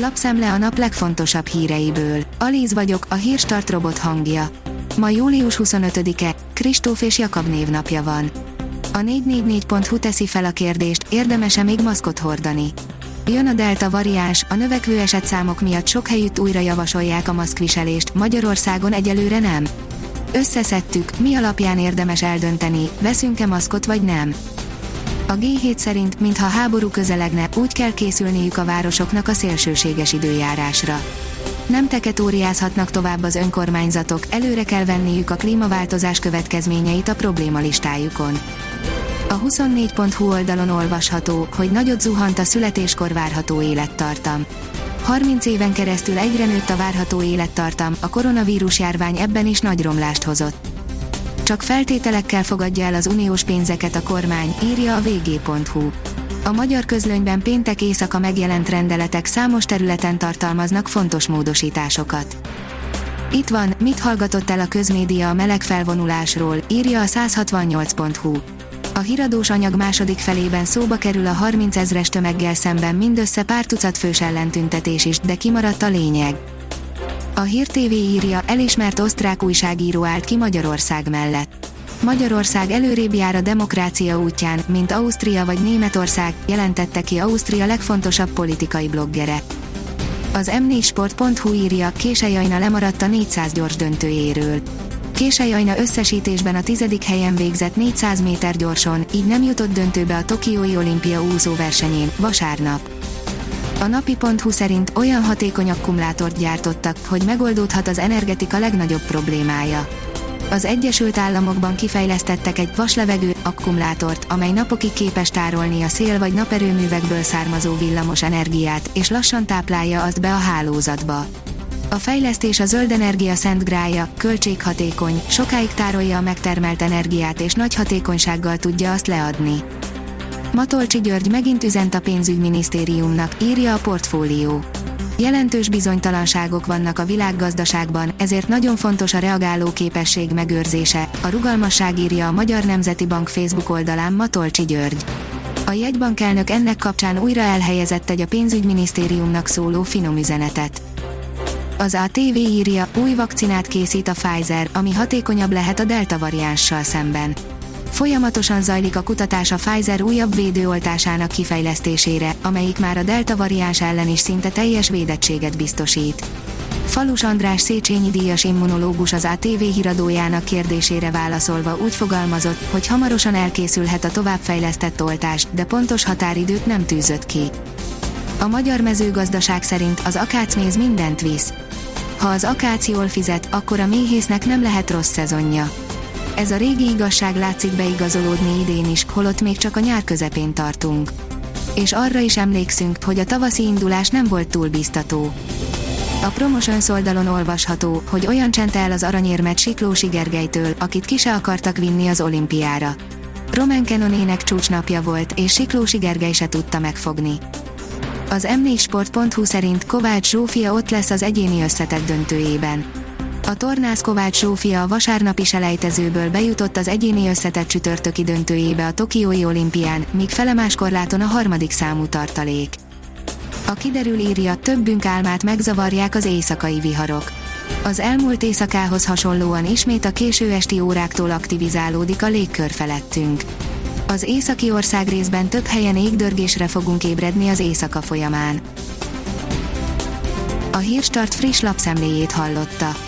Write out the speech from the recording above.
Lapszemle a nap legfontosabb híreiből. Alíz vagyok, a hírstart robot hangja. Ma július 25-e, Kristóf és Jakab névnapja van. A 444.hu teszi fel a kérdést, érdemes-e még maszkot hordani? Jön a delta variáns, a növekvő esetszámok miatt sok helyütt újra javasolják a maszkviselést, Magyarországon egyelőre nem. Összeszedtük, mi alapján érdemes eldönteni, veszünk-e maszkot vagy nem. A G7 szerint, mintha háború közelegne, úgy kell készülniük a városoknak a szélsőséges időjárásra. Nem teketóriázhatnak tovább az önkormányzatok, előre kell venniük a klímaváltozás következményeit a problémalistájukon. A 24.hu oldalon olvasható, hogy nagyot zuhant a születéskor várható élettartam. 30 éven keresztül egyre nőtt a várható élettartam, a koronavírus járvány ebben is nagy romlást hozott. Csak feltételekkel fogadja el az uniós pénzeket a kormány, írja a vg.hu. A magyar közlönyben péntek éjszaka megjelent rendeletek számos területen tartalmaznak fontos módosításokat. Itt van, mit hallgatott el a közmédia a meleg felvonulásról, írja a 168.hu. A híradós anyag második felében szóba kerül a 30 ezres tömeggel szemben mindössze pár tucat fős ellentüntetés is, de kimaradt a lényeg. A Hír TV írja, elismert osztrák újságíró állt ki Magyarország mellett. Magyarország előrébb jár a demokrácia útján, mint Ausztria vagy Németország, jelentette ki Ausztria legfontosabb politikai bloggere. Az m4sport.hu írja, Késejajna lemaradt a 400 gyors döntőjéről. Késejajna összesítésben a tizedik helyen végzett 400 méter gyorson, így nem jutott döntőbe a Tokiói olimpia úszó versenyén, vasárnap. A napi.hu szerint olyan hatékony akkumulátort gyártottak, hogy megoldódhat az energetika legnagyobb problémája. Az Egyesült Államokban kifejlesztettek egy vaslevegő akkumulátort, amely napokig képes tárolni a szél vagy naperőművekből származó villamos energiát, és lassan táplálja azt be a hálózatba. A fejlesztés a zöld energia szent grája, költséghatékony, sokáig tárolja a megtermelt energiát és nagy hatékonysággal tudja azt leadni. Matolcsi György megint üzent a pénzügyminisztériumnak, írja a portfólió. Jelentős bizonytalanságok vannak a világgazdaságban, ezért nagyon fontos a reagáló képesség megőrzése, a rugalmasság írja a Magyar Nemzeti Bank Facebook oldalán Matolcsi György. A jegybankelnök ennek kapcsán újra elhelyezett egy a pénzügyminisztériumnak szóló finom üzenetet. Az ATV írja, új vakcinát készít a Pfizer, ami hatékonyabb lehet a delta variánssal szemben. Folyamatosan zajlik a kutatás a Pfizer újabb védőoltásának kifejlesztésére, amelyik már a delta variáns ellen is szinte teljes védettséget biztosít. Falus András Széchenyi díjas immunológus az ATV híradójának kérdésére válaszolva úgy fogalmazott, hogy hamarosan elkészülhet a továbbfejlesztett oltás, de pontos határidőt nem tűzött ki. A magyar mezőgazdaság szerint az akácméz mindent visz. Ha az akác jól fizet, akkor a méhésznek nem lehet rossz szezonja. Ez a régi igazság látszik beigazolódni idén is, holott még csak a nyár közepén tartunk. És arra is emlékszünk, hogy a tavaszi indulás nem volt túl biztató. A Promotions oldalon olvasható, hogy olyan csent el az aranyérmet Siklósi Gergelytől, akit ki se akartak vinni az olimpiára. Roman Canonének csúcsnapja volt, és Siklósi Gergely se tudta megfogni. Az m4sport.hu szerint Kovács Zsófia ott lesz az egyéni összetett döntőjében. A tornász Kovács Zsófia a vasárnapi selejtezőből bejutott az egyéni összetett csütörtöki döntőjébe a Tokiói olimpián, míg felemás korláton a harmadik számú tartalék. A kiderül írja, többünk álmát megzavarják az éjszakai viharok. Az elmúlt éjszakához hasonlóan ismét a késő esti óráktól aktivizálódik a légkör felettünk. Az északi ország részben több helyen égdörgésre fogunk ébredni az éjszaka folyamán. A Hírstart friss lapszemléjét hallotta.